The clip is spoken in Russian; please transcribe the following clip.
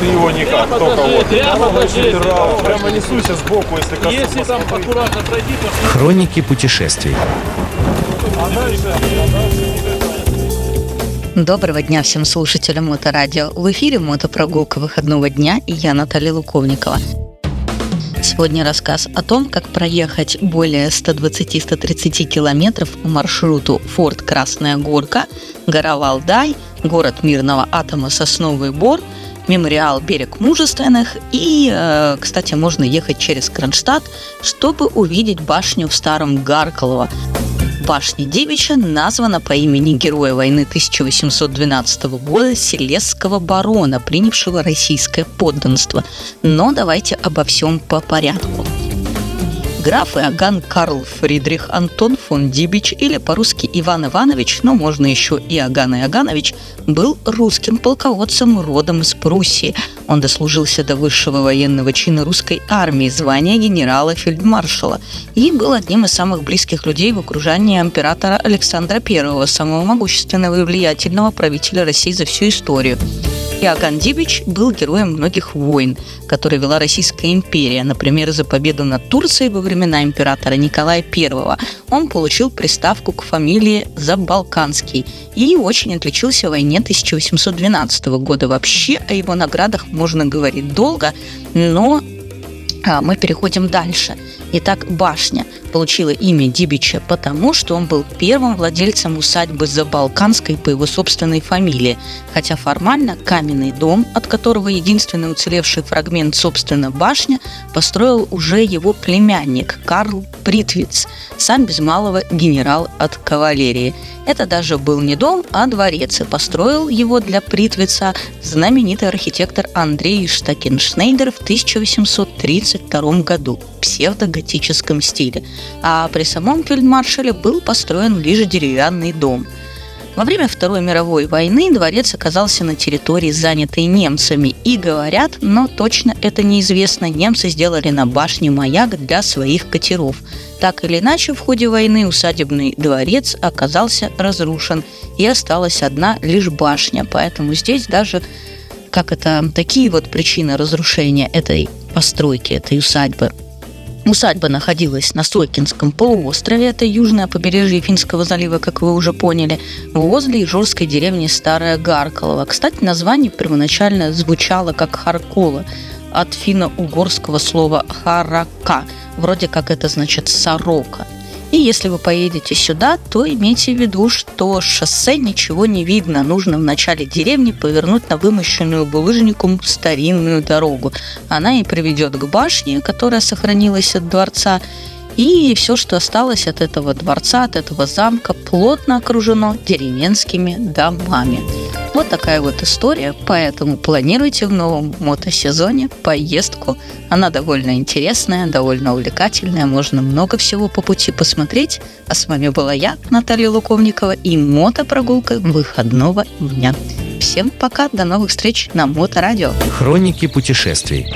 Ты его никак, Прямо только вот. прямо Прямо, прямо несуйся сбоку, если коснусь. Если там аккуратно пройти, то Хроники путешествий. Доброго дня всем слушателям Моторадио. В эфире мотопрогулка выходного дня и я Наталья Луковникова. Сегодня рассказ о том, как проехать более 120-130 километров по маршруту Форт Красная Горка, гора Валдай, город мирного атома Сосновый Бор, мемориал Берег Мужественных и, э, кстати, можно ехать через Кронштадт, чтобы увидеть башню в Старом Гаркалово. Башня Девича названа по имени героя войны 1812 года Селесского барона, принявшего российское подданство. Но давайте обо всем по порядку. Граф Иоганн Карл Фридрих Антон фон Дибич, или по-русски Иван Иванович, но можно еще Иоганн Иоганович, был русским полководцем родом из Пруссии. Он дослужился до высшего военного чина русской армии, звания генерала-фельдмаршала, и был одним из самых близких людей в окружении императора Александра I, самого могущественного и влиятельного правителя России за всю историю. Иоганн Дибич был героем многих войн, которые вела Российская империя. Например, за победу над Турцией во времена императора Николая I он получил приставку к фамилии Забалканский и очень отличился в войне 1812 года. Вообще о его наградах можно говорить долго, но мы переходим дальше. Итак, башня получила имя Дибича потому, что он был первым владельцем усадьбы Забалканской по его собственной фамилии, хотя формально каменный дом, от которого единственный уцелевший фрагмент, собственно, башня, построил уже его племянник Карл Притвиц, сам без малого генерал от кавалерии. Это даже был не дом, а дворец, и построил его для Притвица знаменитый архитектор Андрей Штакеншнейдер в 1832 году в псевдоготическом стиле, а при самом фельдмаршале был построен лишь деревянный дом. Во время Второй мировой войны дворец оказался на территории, занятой немцами, и говорят, но точно это неизвестно, немцы сделали на башне маяк для своих катеров. Так или иначе, в ходе войны усадебный дворец оказался разрушен, и осталась одна лишь башня, поэтому здесь даже как это такие вот причины разрушения этой постройки, этой усадьбы. Усадьба находилась на Сойкинском полуострове, это южное побережье Финского залива, как вы уже поняли, возле ижорской деревни Старая Гаркалова. Кстати, название первоначально звучало как Харкола, от финно-угорского слова «харака», вроде как это значит «сорока». И если вы поедете сюда, то имейте в виду, что шоссе ничего не видно. Нужно в начале деревни повернуть на вымощенную булыжником старинную дорогу. Она и приведет к башне, которая сохранилась от дворца. И все, что осталось от этого дворца, от этого замка, плотно окружено деревенскими домами. Вот такая вот история, поэтому планируйте в новом мотосезоне поездку. Она довольно интересная, довольно увлекательная, можно много всего по пути посмотреть. А с вами была я, Наталья Луковникова, и мотопрогулка выходного дня. Всем пока, до новых встреч на Моторадио. Хроники путешествий.